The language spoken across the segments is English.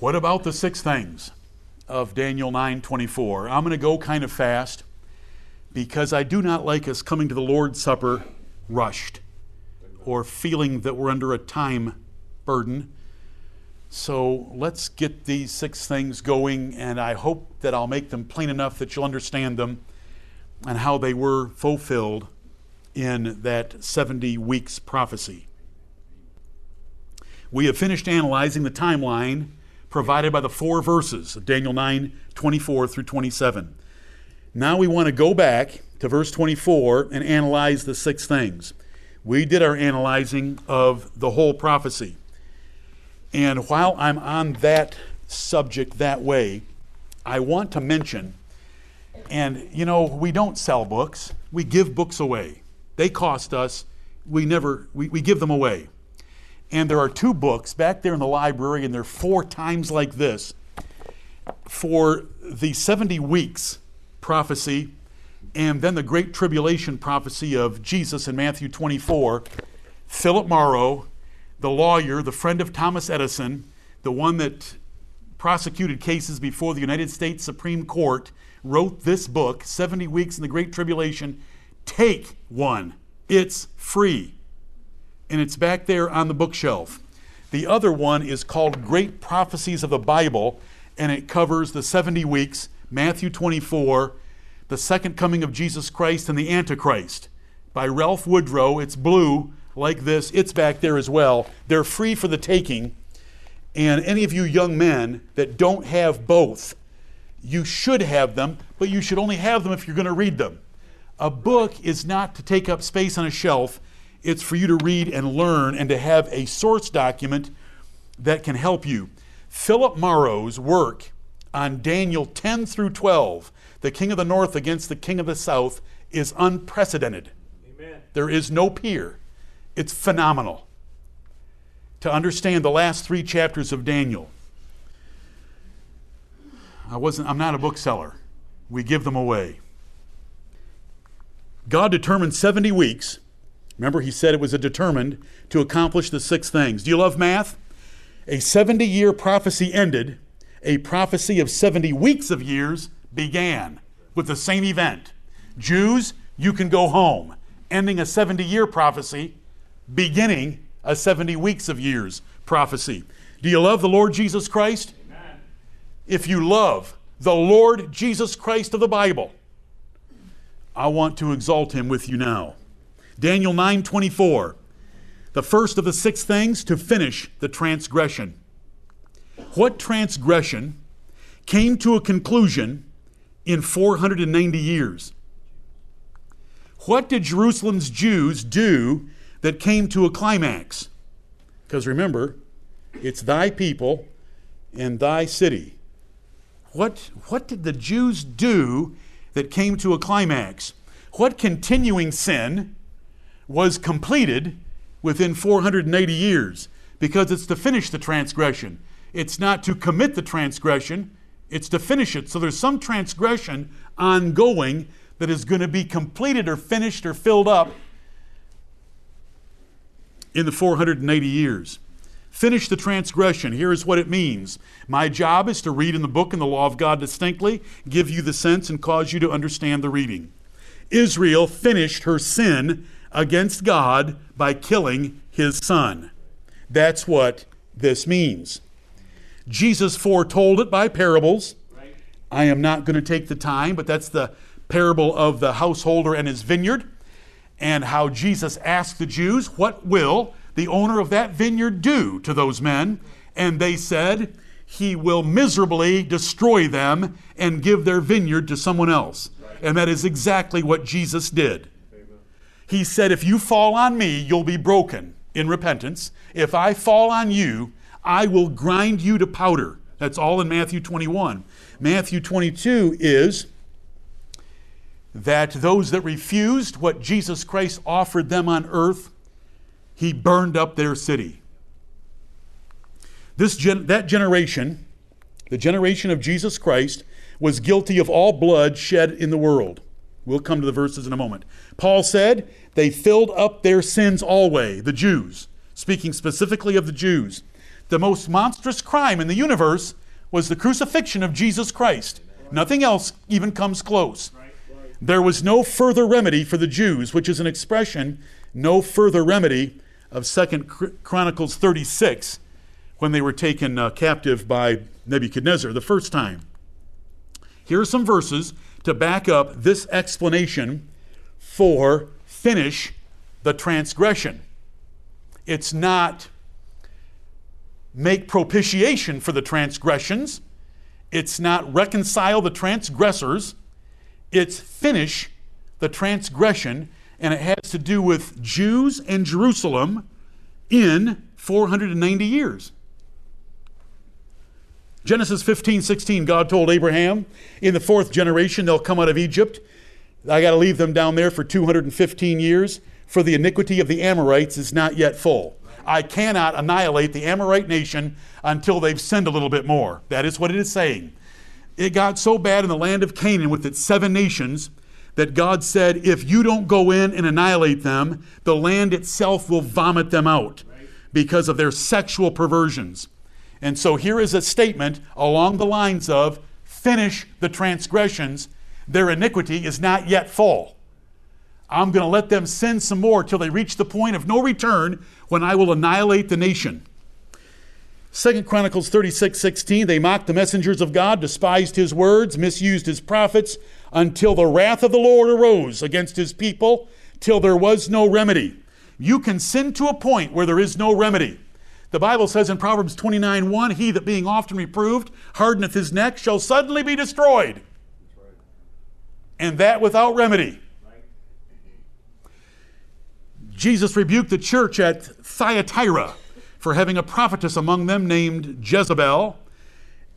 What about the six things of Daniel 9:24? I'm going to go kind of fast because I do not like us coming to the Lord's Supper rushed or feeling that we're under a time burden. So let's get these six things going, and I hope that I'll make them plain enough that you'll understand them and how they were fulfilled in that 70 weeks prophecy. We have finished analyzing the timeline provided by the four verses of Daniel 9 24 through 27. Now we want to go back to verse 24 and analyze the six things. We did our analyzing of the whole prophecy. And while I'm on that subject that way, I want to mention, and you know, we don't sell books, we give books away. They cost us, we never, we, we give them away. And there are two books back there in the library, and they're four times like this for the 70 weeks prophecy and then the great tribulation prophecy of Jesus in Matthew 24. Philip Mauro, the lawyer, the friend of Thomas Edison, the one that prosecuted cases before the United States Supreme Court, wrote this book, 70 Weeks in the Great Tribulation. Take one, it's free. And it's back there on the bookshelf. The other one is called Great Prophecies of the Bible, and it covers the 70 weeks, Matthew 24, the second coming of Jesus Christ, and the Antichrist by Ralph Woodrow. It's blue like this, it's back there as well. They're free for the taking. And any of you young men that don't have both, you should have them, but you should only have them if you're going to read them. A book is not to take up space on a shelf, it's for you to read and learn and to have a source document that can help you. Philip Mauro's work on Daniel 10 through 12, the king of the north against the king of the south, is unprecedented. Amen. There is no peer. It's phenomenal to understand the last three chapters of Daniel. I wasn't, I'm not a bookseller. We give them away. God determined 70 weeks. Remember, he said it was a determined to accomplish the six things. Do you love math? A 70 year prophecy ended, a prophecy of 70 weeks of years began with the same event. Jews, you can go home, ending a 70 year prophecy, beginning a 70 weeks of years prophecy. Do you love the Lord Jesus Christ? Amen. If you love the Lord Jesus Christ of the Bible, I want to exalt him with you now. Daniel 9:24. The first of the six things to finish the transgression. What transgression came to a conclusion in 490 years? What did Jerusalem's Jews do that came to a climax? Because remember, it's thy people and thy city. What, what did the Jews do that came to a climax. What continuing sin was completed within 480 years? Because it's to finish the transgression. It's not to commit the transgression, it's to finish it. So there's some transgression ongoing that is going to be completed or finished or filled up in the 480 years. Finish the transgression. Here is what it means. My job is to read in the book and the law of God distinctly, give you the sense, and cause you to understand the reading. Israel finished her sin against God by killing his son. That's what this means. Jesus foretold it by parables. I am not going to take the time, but that's the parable of the householder and his vineyard, and how Jesus asked the Jews, What will the owner of that vineyard do to those men? And they said, He will miserably destroy them and give their vineyard to someone else. And that is exactly what Jesus did. He said, If you fall on me, you'll be broken in repentance. If I fall on you, I will grind you to powder. That's all in Matthew 21. Matthew 22 is that those that refused what Jesus Christ offered them on earth he burned up their city. This gen- that generation, the generation of Jesus Christ, was guilty of all blood shed in the world. We'll come to the verses in a moment. Paul said, They filled up their sins always, the Jews, speaking specifically of the Jews. The most monstrous crime in the universe was the crucifixion of Jesus Christ. Nothing else even comes close. There was no further remedy for the Jews, which is an expression, no further remedy of Second Chronicles 36 when they were taken uh, captive by Nebuchadnezzar the first time. Here are some verses to back up this explanation for finish the transgression. It's not make propitiation for the transgressions, it's not reconcile the transgressors, it's finish the transgression, and it has to do with Jews and Jerusalem in 490 years. Genesis 15, 16, God told Abraham, in the fourth generation, they'll come out of Egypt. I got to leave them down there for 215 years, for the iniquity of the Amorites is not yet full. I cannot annihilate the Amorite nation until they've sinned a little bit more. That is what it is saying. It got so bad in the land of Canaan with its seven nations that God said, if you don't go in and annihilate them, the land itself will vomit them out because of their sexual perversions. And so here is a statement along the lines of finish the transgressions, their iniquity is not yet full. I'm going to let them sin some more till they reach the point of no return when I will annihilate the nation. Second Chronicles 36 16, they mocked the messengers of God, despised his words, misused his prophets, until the wrath of the Lord arose against his people, till there was no remedy. You can sin to a point where there is no remedy. The Bible says in Proverbs 29 1, He that being often reproved hardeneth his neck shall suddenly be destroyed. And that without remedy. Jesus rebuked the church at Thyatira for having a prophetess among them named Jezebel.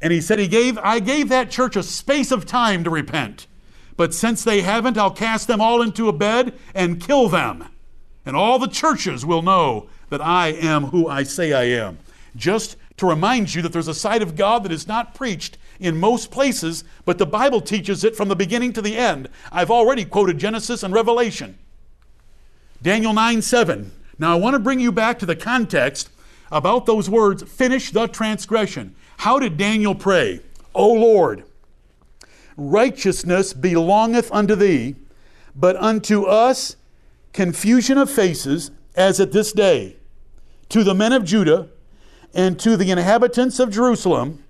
And he said, he gave, I gave that church a space of time to repent. But since they haven't, I'll cast them all into a bed and kill them. And all the churches will know that I am who I say I am. Just to remind you that there's a side of God that is not preached in most places, but the Bible teaches it from the beginning to the end. I've already quoted Genesis and Revelation. Daniel 9 7. Now I want to bring you back to the context about those words, finish the transgression. How did Daniel pray? O Lord, righteousness belongeth unto thee, but unto us confusion of faces as at this day, to the men of Judah, and to the inhabitants of Jerusalem,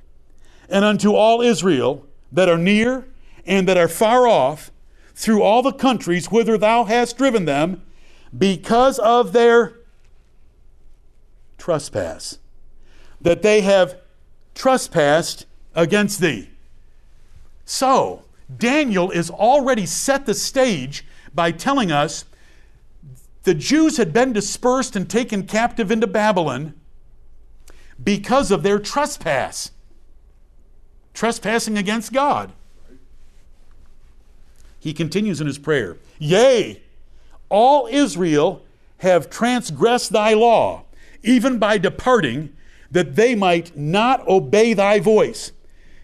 and unto all Israel that are near and that are far off, through all the countries whither thou hast driven them, because of their trespass, that they have trespassed against thee. So, Daniel is already set the stage by telling us the Jews had been dispersed and taken captive into Babylon because of their trespass, trespassing against God. He continues in his prayer Yea, all Israel have transgressed thy law, even by departing, that they might not obey thy voice.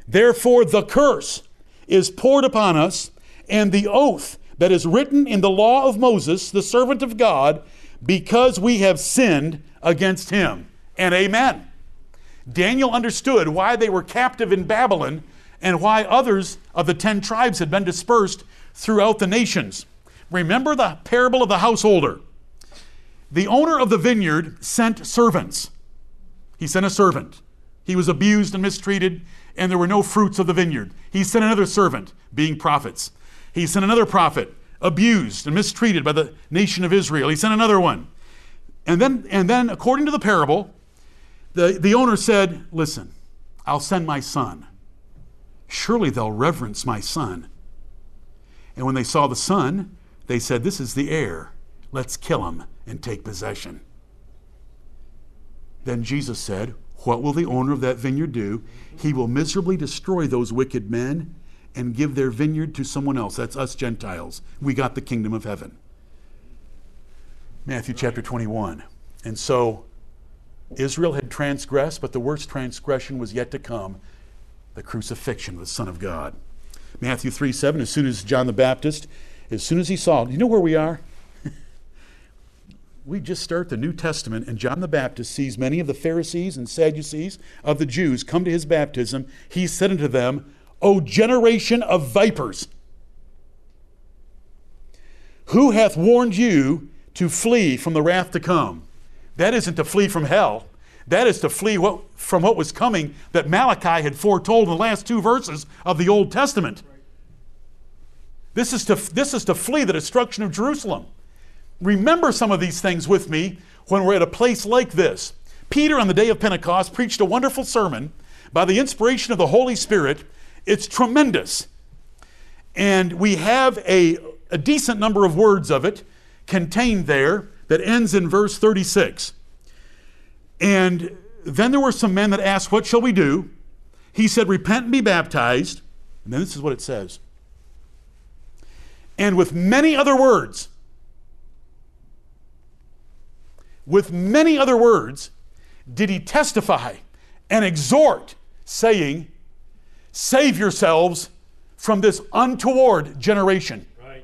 Therefore, the curse is poured upon us, and the oath that is written in the law of Moses, the servant of God, because we have sinned against him. And amen. Daniel understood why they were captive in Babylon and why others of the ten tribes had been dispersed throughout the nations. Remember the parable of the householder. The owner of the vineyard sent servants. He sent a servant. He was abused and mistreated, and there were no fruits of the vineyard. He sent another servant, being prophets. He sent another prophet, abused and mistreated by the nation of Israel. He sent another one. And then, and then according to the parable, the, the owner said, Listen, I'll send my son. Surely they'll reverence my son. And when they saw the son, they said, This is the heir. Let's kill him and take possession. Then Jesus said, What will the owner of that vineyard do? He will miserably destroy those wicked men and give their vineyard to someone else. That's us Gentiles. We got the kingdom of heaven. Matthew chapter 21. And so Israel had transgressed, but the worst transgression was yet to come the crucifixion of the Son of God. Matthew 3 7, as soon as John the Baptist, as soon as he saw, you know where we are? we just start the New Testament, and John the Baptist sees many of the Pharisees and Sadducees of the Jews come to his baptism. He said unto them, O generation of vipers, who hath warned you to flee from the wrath to come? That isn't to flee from hell. That is to flee what, from what was coming that Malachi had foretold in the last two verses of the Old Testament. This is to, this is to flee the destruction of Jerusalem. Remember some of these things with me when we're at a place like this. Peter, on the day of Pentecost, preached a wonderful sermon by the inspiration of the Holy Spirit. It's tremendous. And we have a, a decent number of words of it contained there that ends in verse 36. And then there were some men that asked, What shall we do? He said, Repent and be baptized. And then this is what it says. And with many other words, with many other words, did he testify and exhort, saying, Save yourselves from this untoward generation. Right.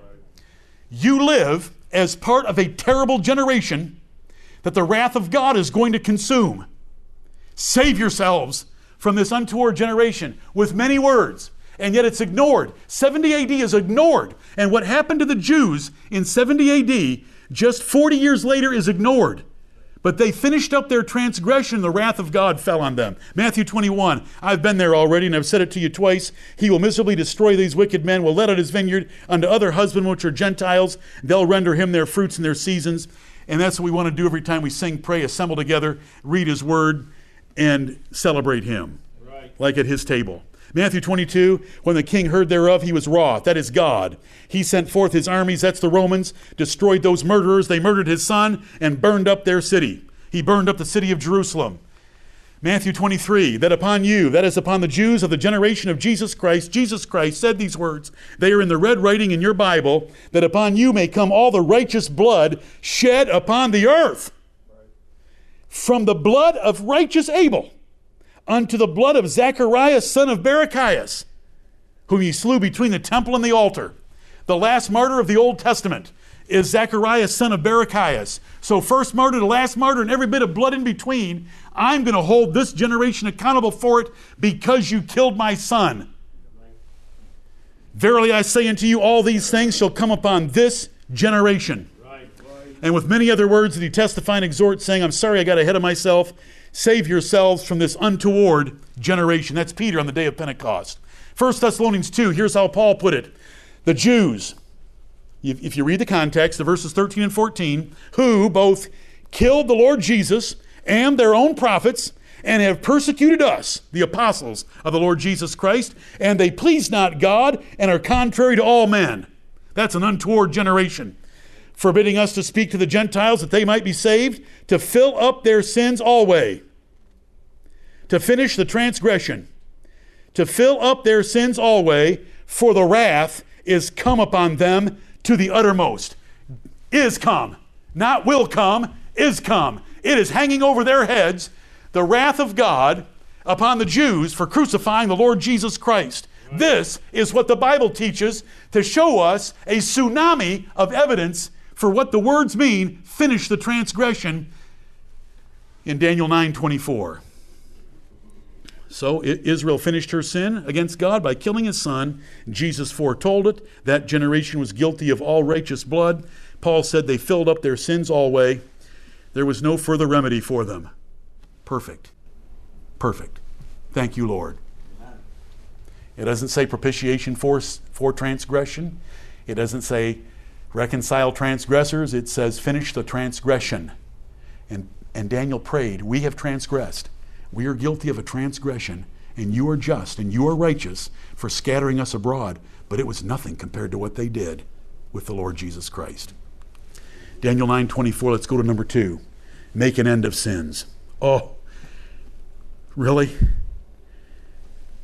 You live as part of a terrible generation that the wrath of God is going to consume. Save yourselves from this untoward generation with many words, and yet it's ignored. 70 AD is ignored. And what happened to the Jews in 70 AD just 40 years later is ignored. But they finished up their transgression, the wrath of God fell on them. Matthew 21, I've been there already, and I've said it to you twice. He will miserably destroy these wicked men, will let out his vineyard unto other husbandmen which are Gentiles. They'll render him their fruits and their seasons. And that's what we want to do every time we sing, pray, assemble together, read his word, and celebrate him. Right. Like at his table. Matthew 22, when the king heard thereof, he was wroth. That is God. He sent forth his armies, that's the Romans, destroyed those murderers. They murdered his son and burned up their city. He burned up the city of Jerusalem. Matthew 23, that upon you, that is upon the Jews of the generation of Jesus Christ, Jesus Christ said these words. They are in the red writing in your Bible, that upon you may come all the righteous blood shed upon the earth. From the blood of righteous Abel unto the blood of Zacharias, son of Barachias, whom ye slew between the temple and the altar. The last martyr of the Old Testament is Zacharias, son of Barachias. So, first martyr to last martyr, and every bit of blood in between. I'm going to hold this generation accountable for it because you killed my son. Verily I say unto you, all these things shall come upon this generation. And with many other words did he testify and exhort, saying, I'm sorry I got ahead of myself. Save yourselves from this untoward generation. That's Peter on the day of Pentecost. 1 Thessalonians 2, here's how Paul put it. The Jews, if you read the context, the verses 13 and 14, who both killed the Lord Jesus and their own prophets and have persecuted us, the apostles of the Lord Jesus Christ, and they please not God and are contrary to all men. That's an untoward generation forbidding us to speak to the Gentiles that they might be saved, to fill up their sins always, to finish the transgression, to fill up their sins always, for the wrath is come upon them to the uttermost. Is come, not will come, is come. It is hanging over their heads the wrath of God upon the Jews for crucifying the Lord Jesus Christ. This is what the Bible teaches to show us a tsunami of evidence for what the words mean, finish the transgression in Daniel 9:24. So Israel finished her sin against God by killing his son. Jesus foretold it. That generation was guilty of all righteous blood. Paul said they filled up their sins always. There was no further remedy for them. Perfect. Perfect. Thank you, Lord. It doesn't say propitiation for, for transgression. It doesn't say reconcile transgressors, it says, finish the transgression. And, and Daniel prayed, We have transgressed. We are guilty of a transgression, and you are just and you are righteous for scattering us abroad. But it was nothing compared to what they did with the Lord Jesus Christ. Daniel 9:24, let's go to number 2. Make an end of sins. Oh, really?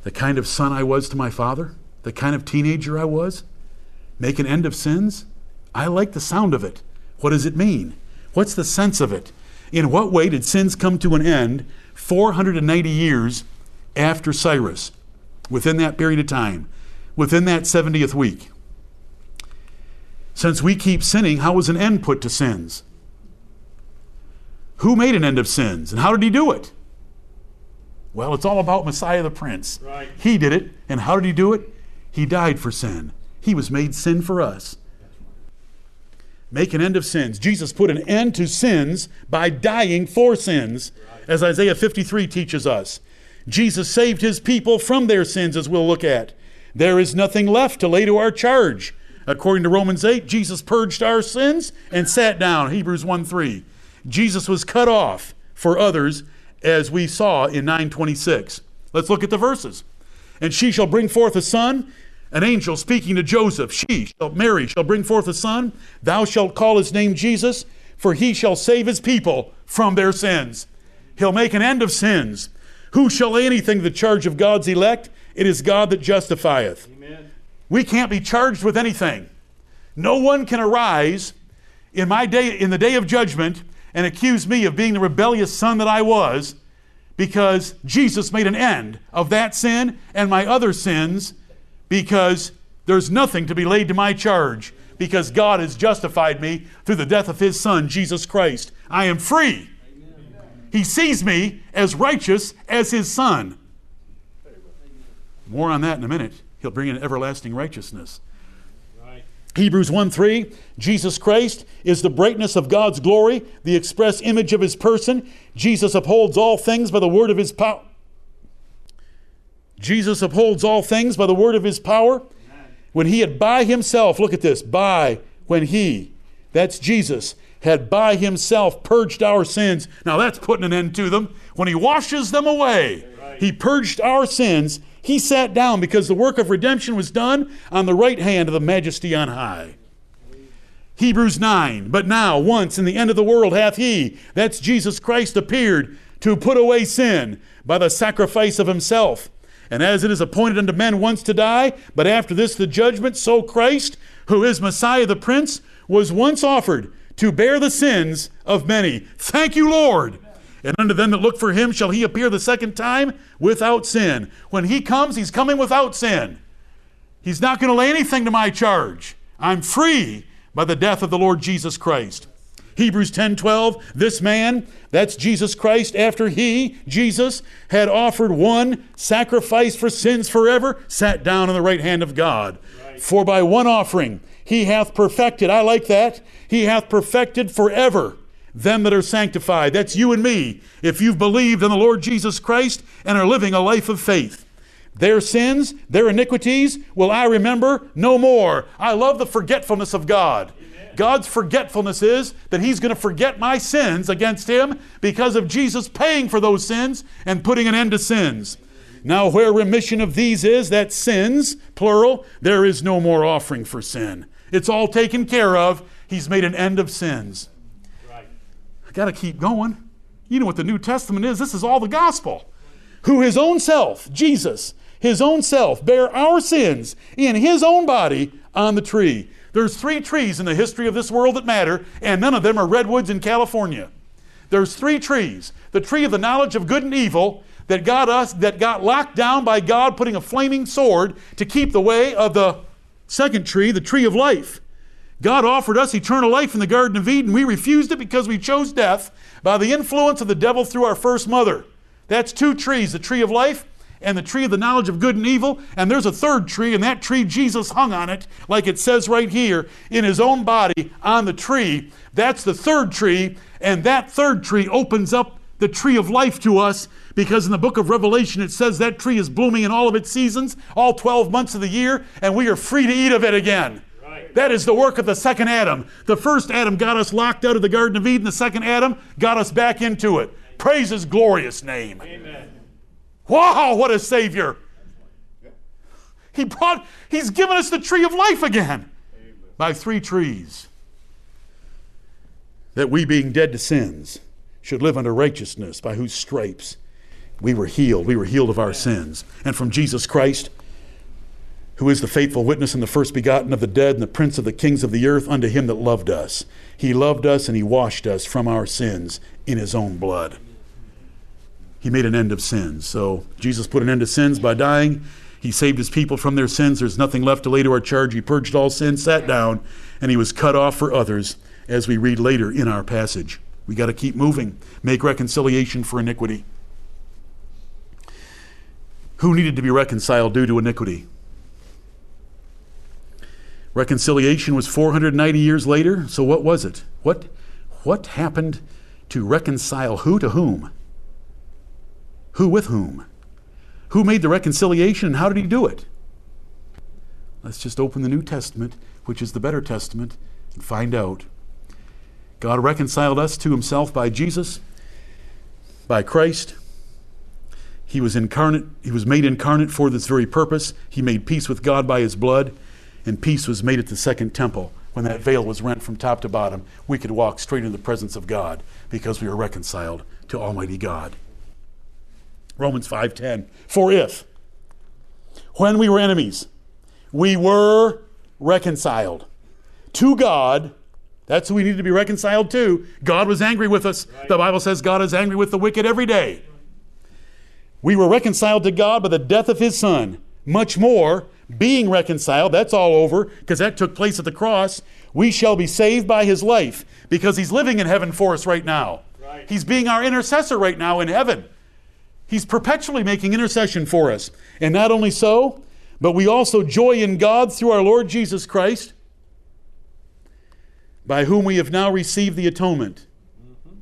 The kind of son I was to my father? The kind of teenager I was? Make an end of sins? I like the sound of it. What does it mean? What's the sense of it? In what way did sins come to an end 490 years after Cyrus, within that period of time, within that 70th week? Since we keep sinning, how was an end put to sins? Who made an end of sins and how did he do it? Well, it's all about Messiah the Prince. Right. He did it. And how did he do it? He died for sin. He was made sin for us. Make an end of sins. Jesus put an end to sins by dying for sins, as Isaiah 53 teaches us. Jesus saved his people from their sins, as we'll look at. There is nothing left to lay to our charge. According to Romans 8, Jesus purged our sins and sat down. Hebrews 1 3. Jesus was cut off for others, as we saw in 926. Let's look at the verses. And she shall bring forth a son, an angel speaking to Joseph. She, shall, Mary, shall bring forth a son. Thou shalt call his name Jesus, for he shall save his people from their sins. He'll make an end of sins. Who shall lay anything to the charge of God's elect? It is God that justifieth. Amen. We can't be charged with anything. No one can arise in my day in the day of judgment and accuse me of being the rebellious son that I was because Jesus made an end of that sin and my other sins because there's nothing to be laid to my charge because God has justified me through the death of his son Jesus Christ. I am free. He sees me as righteous as his son. More on that in a minute. He'll bring in everlasting righteousness. Right. Hebrews 1 3, Jesus Christ is the brightness of God's glory, the express image of his person. Jesus upholds all things by the word of his power. Jesus upholds all things by the word of his power. When he had by himself, look at this, by, when he, that's Jesus, had by himself purged our sins. Now that's putting an end to them. When he washes them away, he purged our sins. He sat down because the work of redemption was done on the right hand of the majesty on high. Hebrews 9. But now, once in the end of the world, hath he, that's Jesus Christ, appeared to put away sin by the sacrifice of himself. And as it is appointed unto men once to die, but after this the judgment, so Christ, who is Messiah the Prince, was once offered to bear the sins of many. Thank you, Lord. And unto them that look for him shall he appear the second time without sin. When he comes, he's coming without sin. He's not going to lay anything to my charge. I'm free by the death of the Lord Jesus Christ. Hebrews 10:12 This man that's Jesus Christ after he Jesus had offered one sacrifice for sins forever sat down on the right hand of God for by one offering he hath perfected I like that he hath perfected forever them that are sanctified that's you and me if you've believed in the Lord Jesus Christ and are living a life of faith their sins, their iniquities will I remember no more. I love the forgetfulness of God. God's forgetfulness is that He's going to forget my sins against Him because of Jesus paying for those sins and putting an end to sins. Now, where remission of these is, that sins, plural, there is no more offering for sin. It's all taken care of. He's made an end of sins. Right. I got to keep going. You know what the New Testament is. This is all the gospel. Who his own self, Jesus, his own self, bare our sins in his own body on the tree. There's three trees in the history of this world that matter, and none of them are redwoods in California. There's three trees. The tree of the knowledge of good and evil that got us that got locked down by God putting a flaming sword to keep the way of the second tree, the tree of life. God offered us eternal life in the Garden of Eden. We refused it because we chose death by the influence of the devil through our first mother. That's two trees the tree of life and the tree of the knowledge of good and evil. And there's a third tree, and that tree Jesus hung on it, like it says right here, in his own body on the tree. That's the third tree, and that third tree opens up the tree of life to us because in the book of Revelation it says that tree is blooming in all of its seasons, all 12 months of the year, and we are free to eat of it again. That is the work of the second Adam. The first Adam got us locked out of the Garden of Eden, the second Adam got us back into it. Praise his glorious name. Amen. Wow, what a Savior! He brought, He's given us the tree of life again by three trees. That we, being dead to sins, should live unto righteousness, by whose stripes we were healed. We were healed of our sins. And from Jesus Christ, who is the faithful witness and the first begotten of the dead and the prince of the kings of the earth, unto him that loved us. He loved us and he washed us from our sins in his own blood. He made an end of sins. So Jesus put an end to sins by dying. He saved his people from their sins. There's nothing left to lay to our charge. He purged all sin, sat down, and he was cut off for others, as we read later in our passage. We got to keep moving. Make reconciliation for iniquity. Who needed to be reconciled due to iniquity? Reconciliation was 490 years later. So what was it? What what happened to reconcile who to whom? Who with whom? Who made the reconciliation and how did he do it? Let's just open the New Testament, which is the better testament, and find out. God reconciled us to himself by Jesus, by Christ. He was incarnate, he was made incarnate for this very purpose. He made peace with God by his blood, and peace was made at the second temple when that veil was rent from top to bottom. We could walk straight into the presence of God because we were reconciled to Almighty God. Romans 5:10. For if when we were enemies, we were reconciled to God. That's who we need to be reconciled to. God was angry with us. Right. The Bible says God is angry with the wicked every day. We were reconciled to God by the death of his son. Much more, being reconciled, that's all over because that took place at the cross. We shall be saved by his life because he's living in heaven for us right now. Right. He's being our intercessor right now in heaven. He's perpetually making intercession for us. And not only so, but we also joy in God through our Lord Jesus Christ, by whom we have now received the atonement. Mm-hmm.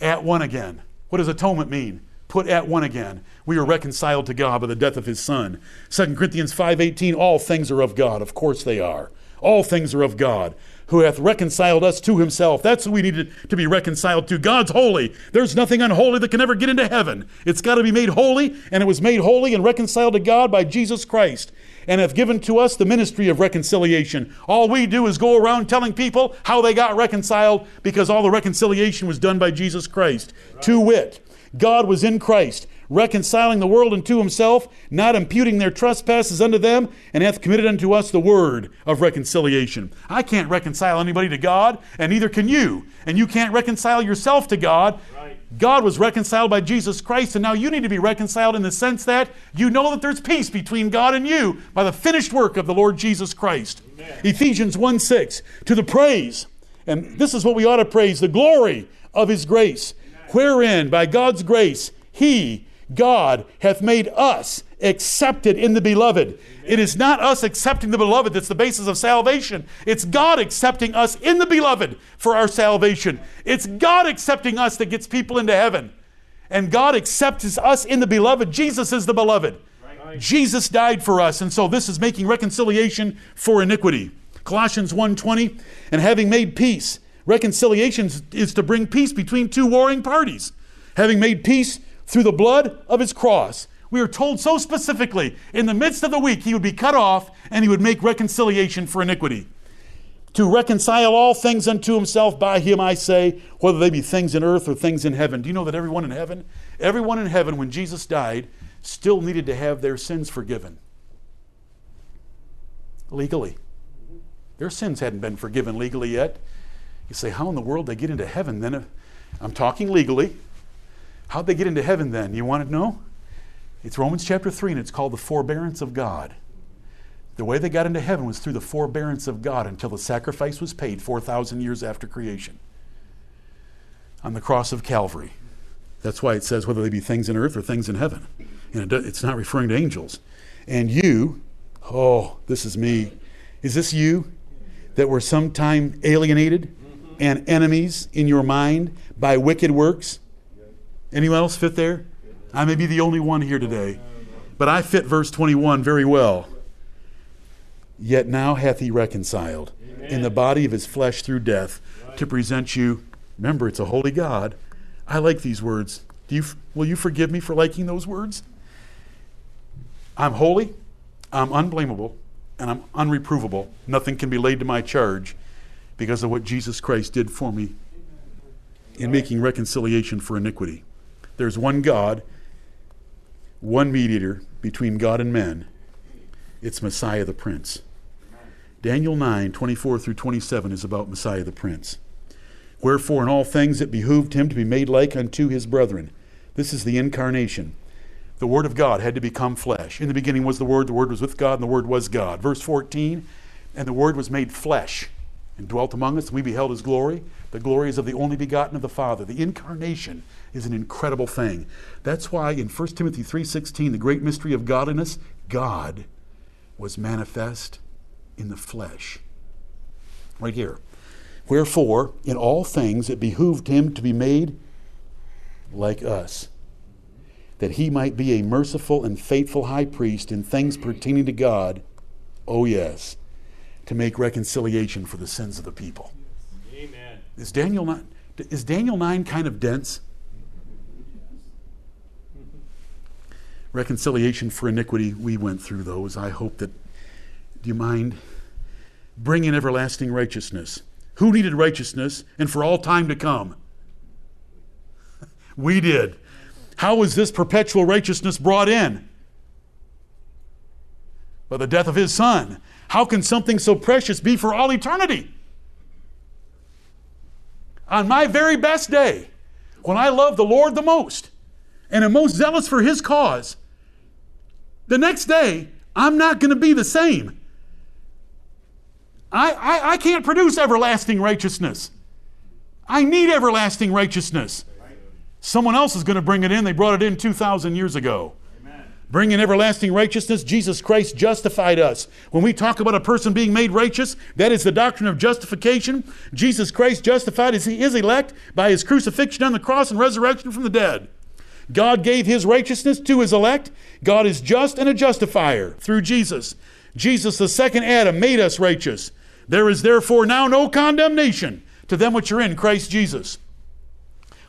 At one again. What does atonement mean? Put at one again. We are reconciled to God by the death of his son. 2 Corinthians 5:18 all things are of God. Of course they are. All things are of God who hath reconciled us to himself. That's who we needed to be reconciled to. God's holy. There's nothing unholy that can ever get into heaven. It's got to be made holy, and it was made holy and reconciled to God by Jesus Christ, and hath given to us the ministry of reconciliation. All we do is go around telling people how they got reconciled because all the reconciliation was done by Jesus Christ. Right. To wit, God was in Christ reconciling the world unto himself, not imputing their trespasses unto them, and hath committed unto us the word of reconciliation. I can't reconcile anybody to God, and neither can you. And you can't reconcile yourself to God. Right. God was reconciled by Jesus Christ, and now you need to be reconciled in the sense that you know that there's peace between God and you by the finished work of the Lord Jesus Christ. Amen. Ephesians 1 6, to the praise, and this is what we ought to praise the glory of his grace, Amen. wherein by God's grace he God hath made us accepted in the beloved. It is not us accepting the beloved that's the basis of salvation. It's God accepting us in the beloved for our salvation. It's God accepting us that gets people into heaven. And God accepts us in the beloved. Jesus is the beloved. Jesus died for us, and so this is making reconciliation for iniquity. Colossians 1:20, and having made peace, reconciliation is to bring peace between two warring parties. Having made peace through the blood of his cross. We are told so specifically in the midst of the week he would be cut off and he would make reconciliation for iniquity. To reconcile all things unto himself by him, I say, whether they be things in earth or things in heaven. Do you know that everyone in heaven, everyone in heaven, when Jesus died, still needed to have their sins forgiven? Legally. Their sins hadn't been forgiven legally yet. You say, how in the world they get into heaven then? Uh, I'm talking legally. How'd they get into heaven then? You want to know? It's Romans chapter 3, and it's called the forbearance of God. The way they got into heaven was through the forbearance of God until the sacrifice was paid 4,000 years after creation on the cross of Calvary. That's why it says whether they be things in earth or things in heaven. And it's not referring to angels. And you, oh, this is me. Is this you that were sometime alienated and enemies in your mind by wicked works? Anyone else fit there? I may be the only one here today, but I fit verse 21 very well. Yet now hath he reconciled in the body of his flesh through death to present you. Remember, it's a holy God. I like these words. Do you, will you forgive me for liking those words? I'm holy, I'm unblameable, and I'm unreprovable. Nothing can be laid to my charge because of what Jesus Christ did for me in making reconciliation for iniquity. There's one God, one mediator between God and men. It's Messiah the Prince. Daniel 9, 24 through 27 is about Messiah the Prince. Wherefore, in all things it behooved him to be made like unto his brethren. This is the incarnation. The Word of God had to become flesh. In the beginning was the Word, the Word was with God, and the Word was God. Verse 14, and the Word was made flesh and dwelt among us. And we beheld his glory. The glory is of the only begotten of the Father. The incarnation is an incredible thing. That's why in 1 Timothy 3:16, the great mystery of godliness, God was manifest in the flesh. Right here. Wherefore, in all things it behooved him to be made like us, that he might be a merciful and faithful high priest in things pertaining to God. Oh, yes, to make reconciliation for the sins of the people. Amen. Is Daniel not? Is Daniel 9 kind of dense? Reconciliation for iniquity, we went through those. I hope that, do you mind? Bring in everlasting righteousness. Who needed righteousness and for all time to come? we did. How was this perpetual righteousness brought in? By the death of his son. How can something so precious be for all eternity? On my very best day, when I love the Lord the most and am most zealous for his cause, the next day, I'm not going to be the same. I, I, I can't produce everlasting righteousness. I need everlasting righteousness. Someone else is going to bring it in. They brought it in 2,000 years ago. Bringing everlasting righteousness, Jesus Christ justified us. When we talk about a person being made righteous, that is the doctrine of justification. Jesus Christ justified as he is elect by his crucifixion on the cross and resurrection from the dead. God gave his righteousness to his elect. God is just and a justifier through Jesus. Jesus, the second Adam, made us righteous. There is therefore now no condemnation to them which are in Christ Jesus.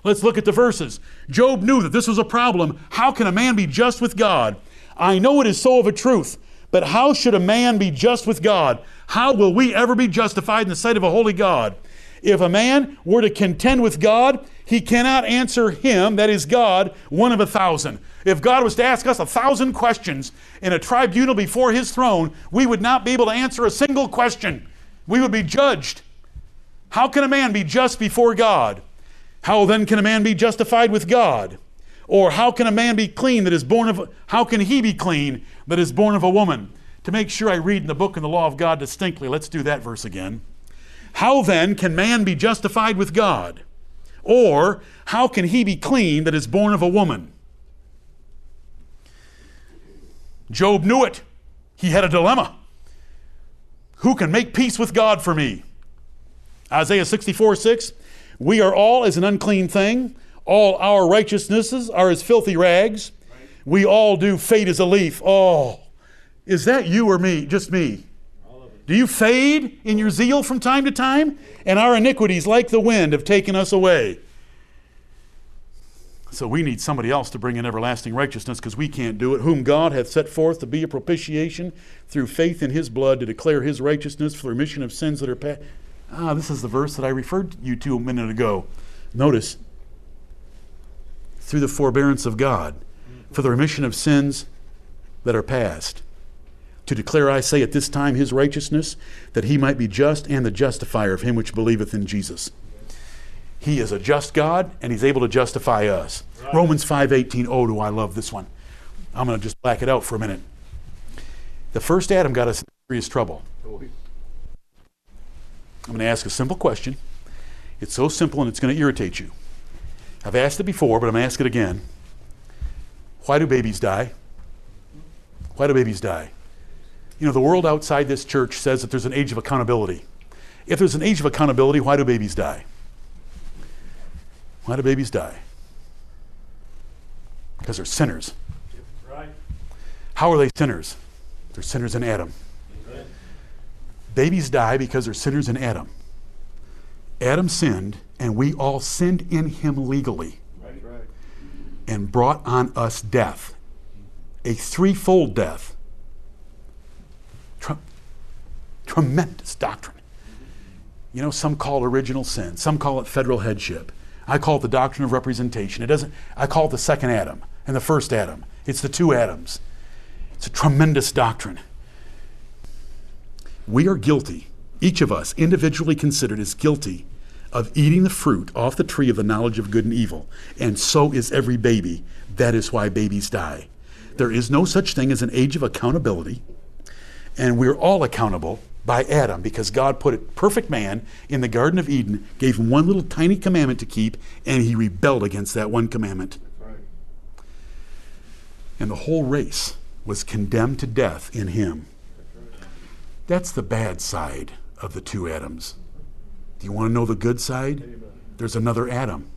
Let's look at the verses. Job knew that this was a problem. How can a man be just with God? I know it is so of a truth, but how should a man be just with God? How will we ever be justified in the sight of a holy God? If a man were to contend with God, he cannot answer him, that is God, one of a thousand. If God was to ask us a thousand questions in a tribunal before his throne, we would not be able to answer a single question. We would be judged. How can a man be just before God? How then can a man be justified with God? Or how can a man be clean that is born of how can he be clean that is born of a woman? To make sure I read in the book and the law of God distinctly, let's do that verse again. How then can man be justified with God? Or how can he be clean that is born of a woman? Job knew it. He had a dilemma. Who can make peace with God for me? Isaiah 64 6. We are all as an unclean thing. All our righteousnesses are as filthy rags. We all do fade as a leaf. Oh, is that you or me? Just me. Do you fade in your zeal from time to time? And our iniquities, like the wind, have taken us away. So we need somebody else to bring in everlasting righteousness because we can't do it. Whom God hath set forth to be a propitiation through faith in his blood to declare his righteousness for the remission of sins that are past. Ah, this is the verse that I referred you to a minute ago. Notice, through the forbearance of God, for the remission of sins that are past. To declare, I say, at this time his righteousness, that he might be just and the justifier of him which believeth in Jesus. He is a just God, and he's able to justify us. Right. Romans 5.18, oh, do I love this one. I'm going to just black it out for a minute. The first Adam got us in serious trouble. I'm going to ask a simple question. It's so simple and it's going to irritate you. I've asked it before, but I'm going to ask it again. Why do babies die? Why do babies die? You know, the world outside this church says that there's an age of accountability. If there's an age of accountability, why do babies die? Why do babies die? Because they're sinners. How are they sinners? They're sinners in Adam. Babies die because they're sinners in Adam. Adam sinned, and we all sinned in him legally and brought on us death, a threefold death. tremendous doctrine. You know, some call it original sin, some call it federal headship. I call it the doctrine of representation. It doesn't, I call it the second Adam and the first Adam. It's the two Adams. It's a tremendous doctrine. We are guilty, each of us, individually considered, is guilty of eating the fruit off the tree of the knowledge of good and evil. And so is every baby. That is why babies die. There is no such thing as an age of accountability, and we're all accountable by Adam because God put a perfect man in the Garden of Eden, gave him one little tiny commandment to keep, and he rebelled against that one commandment. And the whole race was condemned to death in him. That's the bad side of the two Adams. Do you want to know the good side? There's another Adam,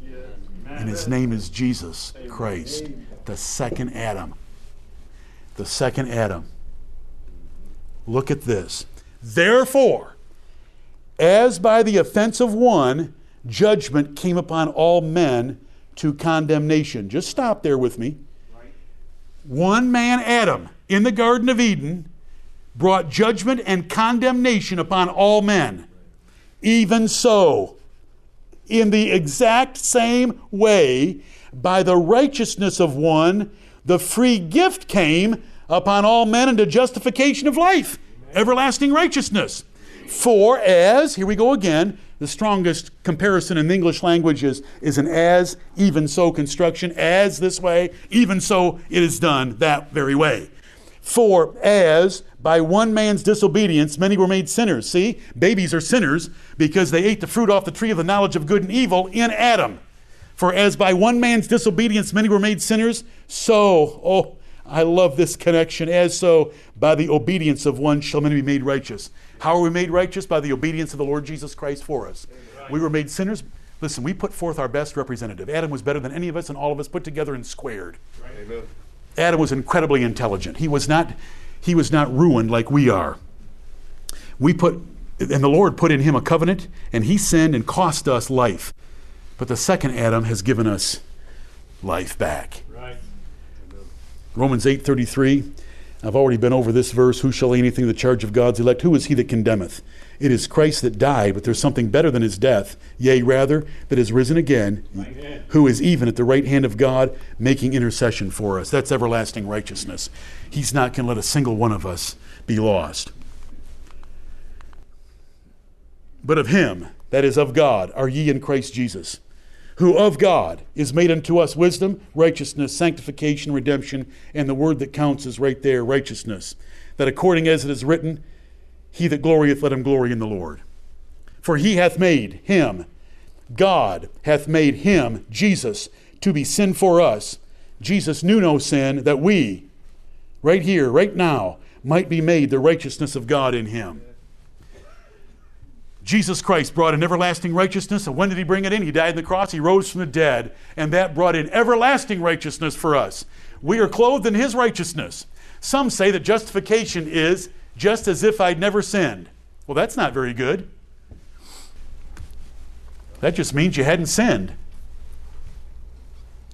and his name is Jesus Christ, the second Adam. The second Adam. Look at this. Therefore, as by the offense of one, judgment came upon all men to condemnation. Just stop there with me. One man, Adam, in the Garden of Eden, brought judgment and condemnation upon all men. Even so, in the exact same way, by the righteousness of one, the free gift came upon all men unto justification of life, everlasting righteousness. For as, here we go again, the strongest comparison in the English language is, is an as, even so construction. As this way, even so it is done that very way. For as by one man's disobedience many were made sinners. See, babies are sinners because they ate the fruit off the tree of the knowledge of good and evil in Adam. For as by one man's disobedience many were made sinners, so, oh, I love this connection. As so, by the obedience of one shall many be made righteous. How are we made righteous? By the obedience of the Lord Jesus Christ for us. We were made sinners. Listen, we put forth our best representative. Adam was better than any of us, and all of us put together and squared. Right. Adam was incredibly intelligent. He was not, he was not ruined like we are. We put, and the Lord put in him a covenant, and he sinned and cost us life. But the second Adam has given us life back. Romans 8:33. I've already been over this verse. Who shall lay anything to the charge of God's elect? Who is he that condemneth? It is Christ that died, but there's something better than his death. Yea, rather, that is risen again, who is even at the right hand of God, making intercession for us. That's everlasting righteousness. He's not going to let a single one of us be lost. But of him, that is of God, are ye in Christ Jesus who of God is made unto us wisdom, righteousness, sanctification, redemption, and the word that counts is right there, righteousness. That according as it is written, He that glorieth, let him glory in the Lord. For he hath made him, God hath made him, Jesus, to be sin for us. Jesus knew no sin, that we, right here, right now, might be made the righteousness of God in him. Jesus Christ brought an everlasting righteousness. And when did he bring it in? He died on the cross, he rose from the dead, and that brought in everlasting righteousness for us. We are clothed in his righteousness. Some say that justification is just as if I'd never sinned. Well, that's not very good. That just means you hadn't sinned.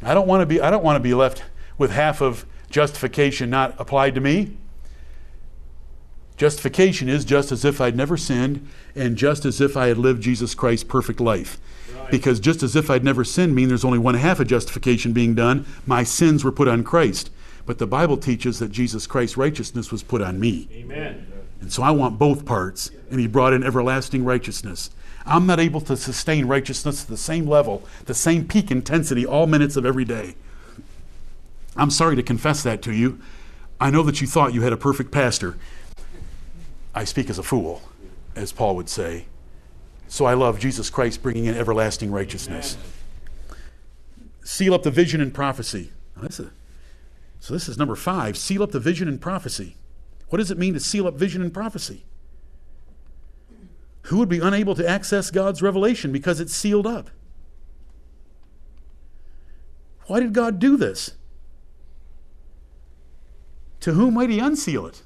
I don't want to be I don't want to be left with half of justification not applied to me. Justification is just as if I'd never sinned and just as if I had lived Jesus Christ's perfect life. Right. Because just as if I'd never sinned means there's only one half of justification being done. My sins were put on Christ. But the Bible teaches that Jesus Christ's righteousness was put on me. Amen. And so I want both parts. And he brought in everlasting righteousness. I'm not able to sustain righteousness at the same level, the same peak intensity all minutes of every day. I'm sorry to confess that to you. I know that you thought you had a perfect pastor. I speak as a fool, as Paul would say. So I love Jesus Christ bringing in everlasting righteousness. Amen. Seal up the vision and prophecy. This a, so this is number five. Seal up the vision and prophecy. What does it mean to seal up vision and prophecy? Who would be unable to access God's revelation because it's sealed up? Why did God do this? To whom might He unseal it?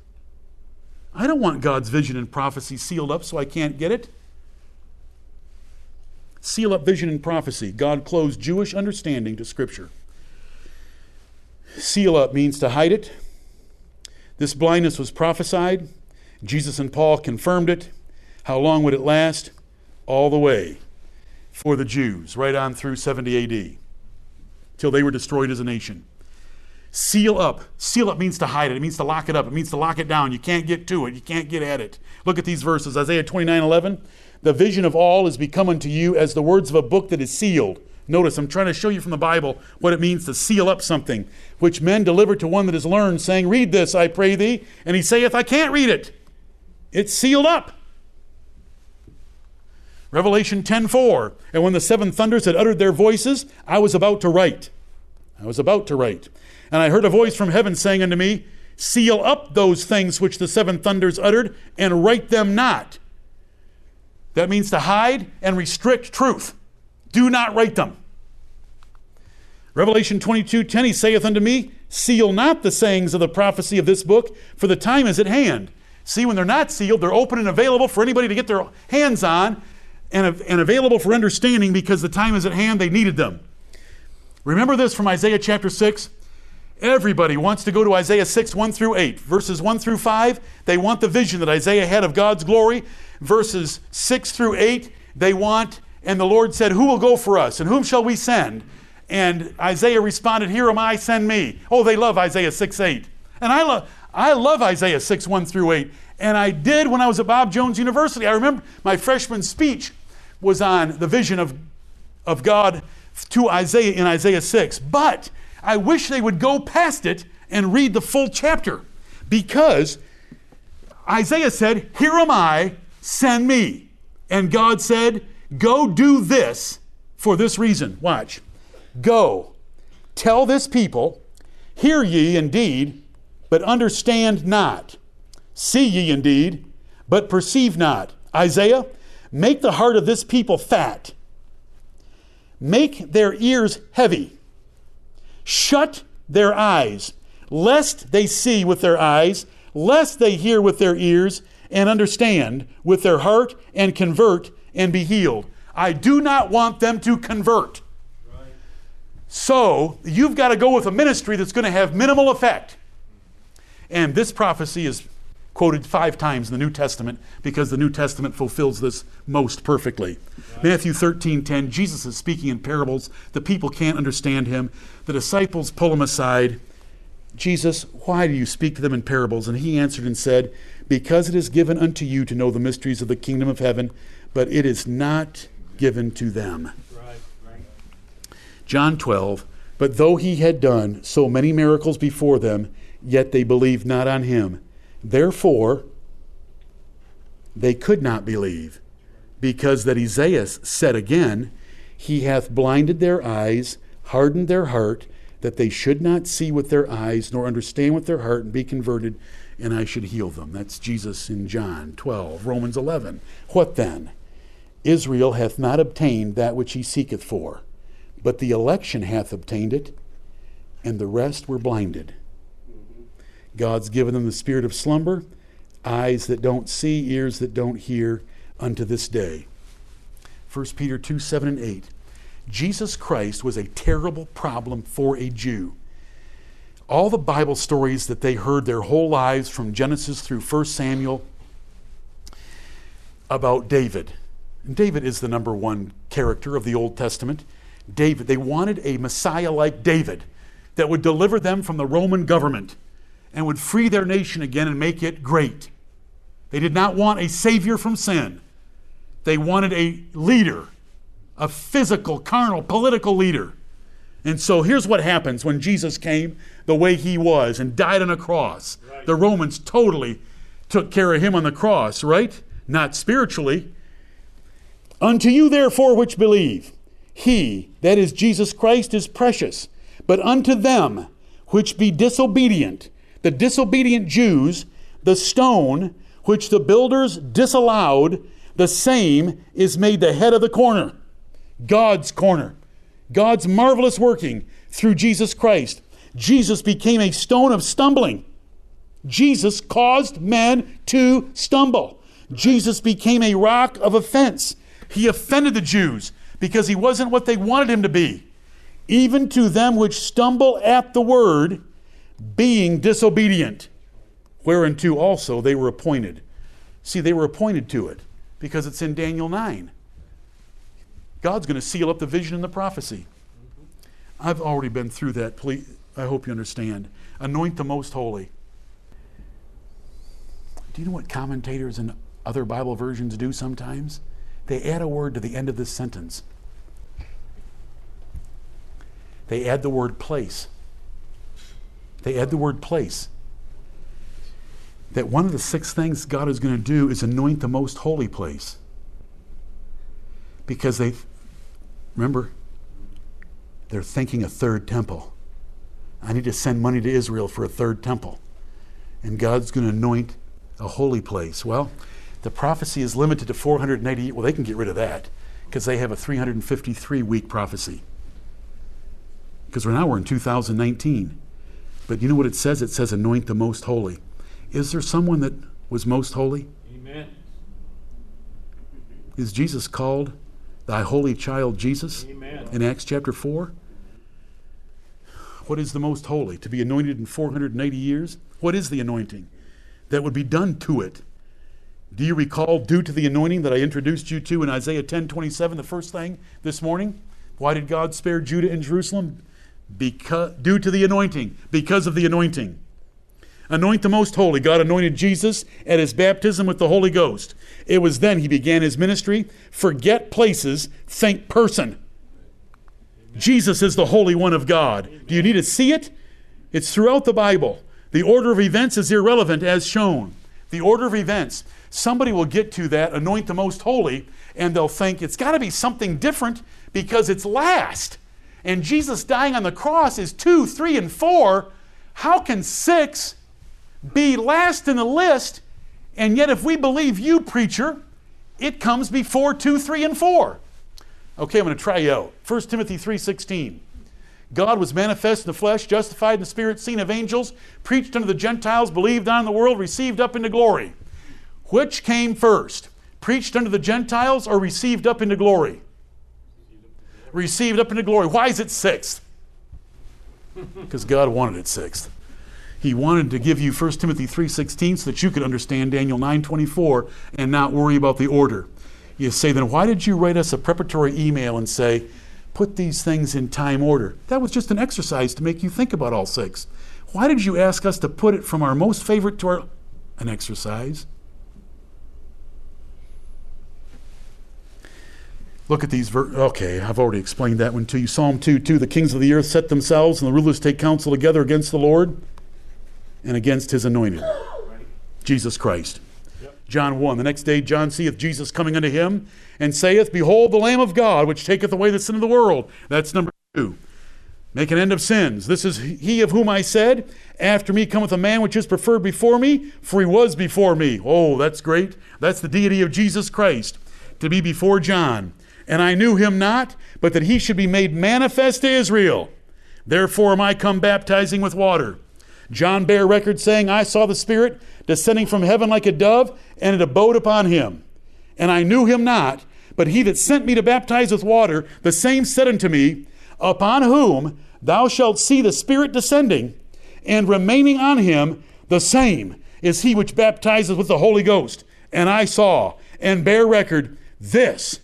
I don't want God's vision and prophecy sealed up so I can't get it. Seal up vision and prophecy. God closed Jewish understanding to Scripture. Seal up means to hide it. This blindness was prophesied. Jesus and Paul confirmed it. How long would it last? All the way for the Jews, right on through 70 AD, till they were destroyed as a nation. Seal up. Seal up means to hide it. It means to lock it up. It means to lock it down. You can't get to it. You can't get at it. Look at these verses. Isaiah 29 11. The vision of all is become unto you as the words of a book that is sealed. Notice, I'm trying to show you from the Bible what it means to seal up something, which men deliver to one that is learned, saying, Read this, I pray thee. And he saith, I can't read it. It's sealed up. Revelation 10:4. And when the seven thunders had uttered their voices, I was about to write. I was about to write. And I heard a voice from heaven saying unto me, Seal up those things which the seven thunders uttered, and write them not. That means to hide and restrict truth. Do not write them. Revelation 22 10, he saith unto me, Seal not the sayings of the prophecy of this book, for the time is at hand. See, when they're not sealed, they're open and available for anybody to get their hands on and, and available for understanding because the time is at hand. They needed them. Remember this from Isaiah chapter 6? Everybody wants to go to Isaiah 6, 1 through 8. Verses 1 through 5, they want the vision that Isaiah had of God's glory. Verses 6 through 8, they want, and the Lord said, Who will go for us? And whom shall we send? And Isaiah responded, Here am I, send me. Oh, they love Isaiah 6 8. And I, love I love Isaiah 6 1 through 8. And I did when I was at Bob Jones University. I remember my freshman speech was on the vision of, of God to Isaiah in Isaiah 6. But I wish they would go past it and read the full chapter because Isaiah said, Here am I, send me. And God said, Go do this for this reason. Watch. Go, tell this people, hear ye indeed, but understand not. See ye indeed, but perceive not. Isaiah, make the heart of this people fat, make their ears heavy, shut their eyes, lest they see with their eyes, lest they hear with their ears, and understand with their heart, and convert and be healed. I do not want them to convert. So you've got to go with a ministry that's going to have minimal effect. And this prophecy is quoted five times in the New Testament because the New Testament fulfills this most perfectly. Right. Matthew 13 10, Jesus is speaking in parables. The people can't understand him. The disciples pull him aside. Jesus, why do you speak to them in parables? And he answered and said, Because it is given unto you to know the mysteries of the kingdom of heaven, but it is not given to them. John 12, but though he had done so many miracles before them, yet they believed not on him. Therefore, they could not believe, because that Isaiah said again, He hath blinded their eyes, hardened their heart, that they should not see with their eyes, nor understand with their heart, and be converted, and I should heal them. That's Jesus in John 12, Romans 11. What then? Israel hath not obtained that which he seeketh for. But the election hath obtained it, and the rest were blinded. God's given them the spirit of slumber, eyes that don't see, ears that don't hear, unto this day. 1 Peter 2 7 and 8. Jesus Christ was a terrible problem for a Jew. All the Bible stories that they heard their whole lives from Genesis through 1 Samuel about David. David is the number one character of the Old Testament. David. They wanted a Messiah like David that would deliver them from the Roman government and would free their nation again and make it great. They did not want a savior from sin. They wanted a leader, a physical, carnal, political leader. And so here's what happens when Jesus came the way he was and died on a cross. Right. The Romans totally took care of him on the cross, right? Not spiritually. Unto you, therefore, which believe, he, that is Jesus Christ, is precious. But unto them which be disobedient, the disobedient Jews, the stone which the builders disallowed, the same is made the head of the corner. God's corner. God's marvelous working through Jesus Christ. Jesus became a stone of stumbling. Jesus caused men to stumble. Jesus became a rock of offense. He offended the Jews because he wasn't what they wanted him to be. Even to them which stumble at the word, being disobedient, whereunto also they were appointed. See, they were appointed to it because it's in Daniel 9. God's going to seal up the vision and the prophecy. I've already been through that. Please, I hope you understand. Anoint the most holy. Do you know what commentators and other Bible versions do sometimes? they add a word to the end of this sentence. They add the word place. They add the word place. That one of the six things God is going to do is anoint the most holy place. Because they, remember, they're thinking a third temple. I need to send money to Israel for a third temple. And God's going to anoint a holy place. Well, the prophecy is limited to 480. Well, they can get rid of that because they have a 353 week prophecy. Because right now we're in 2019. But you know what it says? It says, anoint the most holy. Is there someone that was most holy? Amen. Is Jesus called thy holy child Jesus Amen. in Acts chapter 4? What is the most holy? To be anointed in 480 years? What is the anointing that would be done to it? Do you recall, due to the anointing that I introduced you to in Isaiah 10 27, the first thing this morning? Why did God spare Judah and Jerusalem? Because, due to the anointing, because of the anointing. Anoint the most holy. God anointed Jesus at his baptism with the Holy Ghost. It was then he began his ministry. Forget places, think person. Jesus is the Holy One of God. Do you need to see it? It's throughout the Bible. The order of events is irrelevant as shown. The order of events. Somebody will get to that, anoint the most holy, and they'll think it's got to be something different because it's last. And Jesus dying on the cross is two, three, and four. How can six be last in the list? And yet, if we believe you, preacher, it comes before two, three, and four. Okay, I'm going to try you out. 1 Timothy 3.16. God was manifest in the flesh, justified in the spirit, seen of angels, preached unto the Gentiles, believed on the world, received up into glory. Which came first? Preached unto the Gentiles or received up into glory? Received up into glory. Why is it sixth? Because God wanted it sixth. He wanted to give you 1 Timothy 3.16 so that you could understand Daniel 9.24 and not worry about the order. You say, then why did you write us a preparatory email and say, put these things in time order? That was just an exercise to make you think about all six. Why did you ask us to put it from our most favorite to our. An exercise? Look at these. Ver- okay, I've already explained that one to you. Psalm 2 2 The kings of the earth set themselves, and the rulers take counsel together against the Lord and against his anointed, Jesus Christ. John 1 The next day John seeth Jesus coming unto him, and saith, Behold the Lamb of God, which taketh away the sin of the world. That's number two. Make an end of sins. This is he of whom I said, After me cometh a man which is preferred before me, for he was before me. Oh, that's great. That's the deity of Jesus Christ, to be before John. And I knew him not, but that he should be made manifest to Israel. Therefore am I come baptizing with water. John bare record, saying, I saw the Spirit descending from heaven like a dove, and it abode upon him. And I knew him not, but he that sent me to baptize with water, the same said unto me, Upon whom thou shalt see the Spirit descending, and remaining on him, the same is he which baptizes with the Holy Ghost. And I saw and bear record, this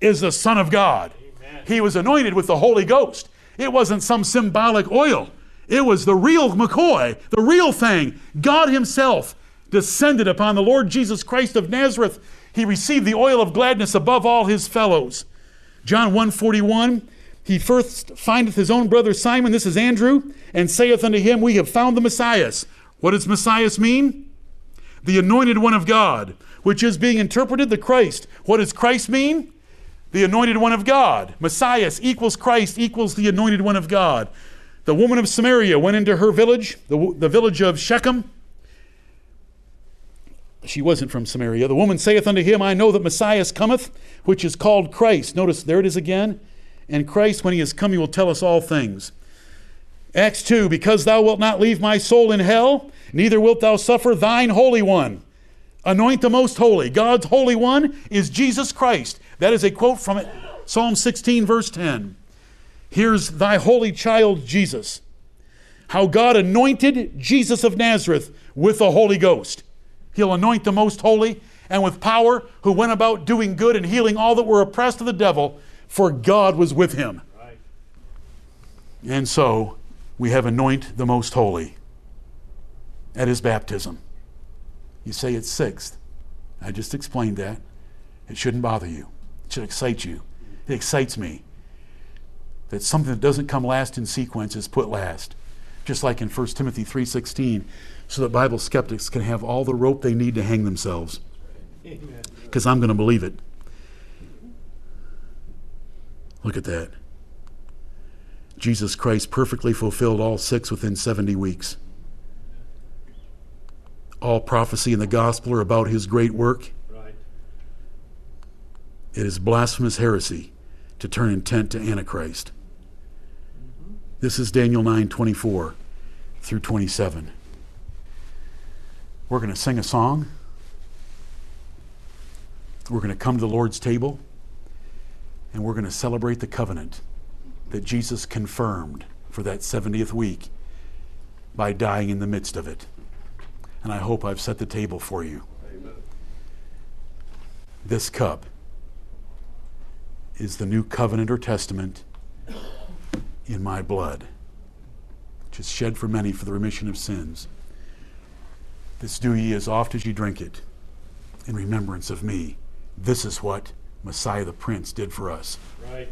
is the Son of God. Amen. He was anointed with the Holy Ghost. It wasn't some symbolic oil. It was the real McCoy, the real thing. God Himself descended upon the Lord Jesus Christ of Nazareth. He received the oil of gladness above all his fellows. John 1:41, he first findeth his own brother Simon, this is Andrew, and saith unto him, We have found the Messiah. What does Messiah mean? The anointed one of God, which is being interpreted the Christ. What does Christ mean? The anointed one of God. Messiah equals Christ equals the anointed one of God. The woman of Samaria went into her village, the, the village of Shechem. She wasn't from Samaria. The woman saith unto him, I know that Messiah cometh, which is called Christ. Notice there it is again. And Christ, when he is come, he will tell us all things. Acts 2 Because thou wilt not leave my soul in hell, neither wilt thou suffer thine Holy One. Anoint the most holy. God's Holy One is Jesus Christ. That is a quote from Psalm 16, verse 10. Here's thy holy child Jesus. How God anointed Jesus of Nazareth with the Holy Ghost. He'll anoint the most holy and with power, who went about doing good and healing all that were oppressed of the devil, for God was with him. Right. And so we have anoint the most holy at his baptism. You say it's sixth. I just explained that. It shouldn't bother you. Should excite you. It excites me that something that doesn't come last in sequence is put last. Just like in 1 Timothy 3:16, so that Bible skeptics can have all the rope they need to hang themselves. Because I'm going to believe it. Look at that. Jesus Christ perfectly fulfilled all six within 70 weeks. All prophecy in the gospel are about his great work. It is blasphemous heresy to turn intent to Antichrist. This is Daniel 9 24 through 27. We're going to sing a song. We're going to come to the Lord's table. And we're going to celebrate the covenant that Jesus confirmed for that 70th week by dying in the midst of it. And I hope I've set the table for you. Amen. This cup is the new covenant or testament in my blood, which is shed for many for the remission of sins. This do ye as oft as ye drink it in remembrance of me. This is what Messiah the Prince did for us. Right.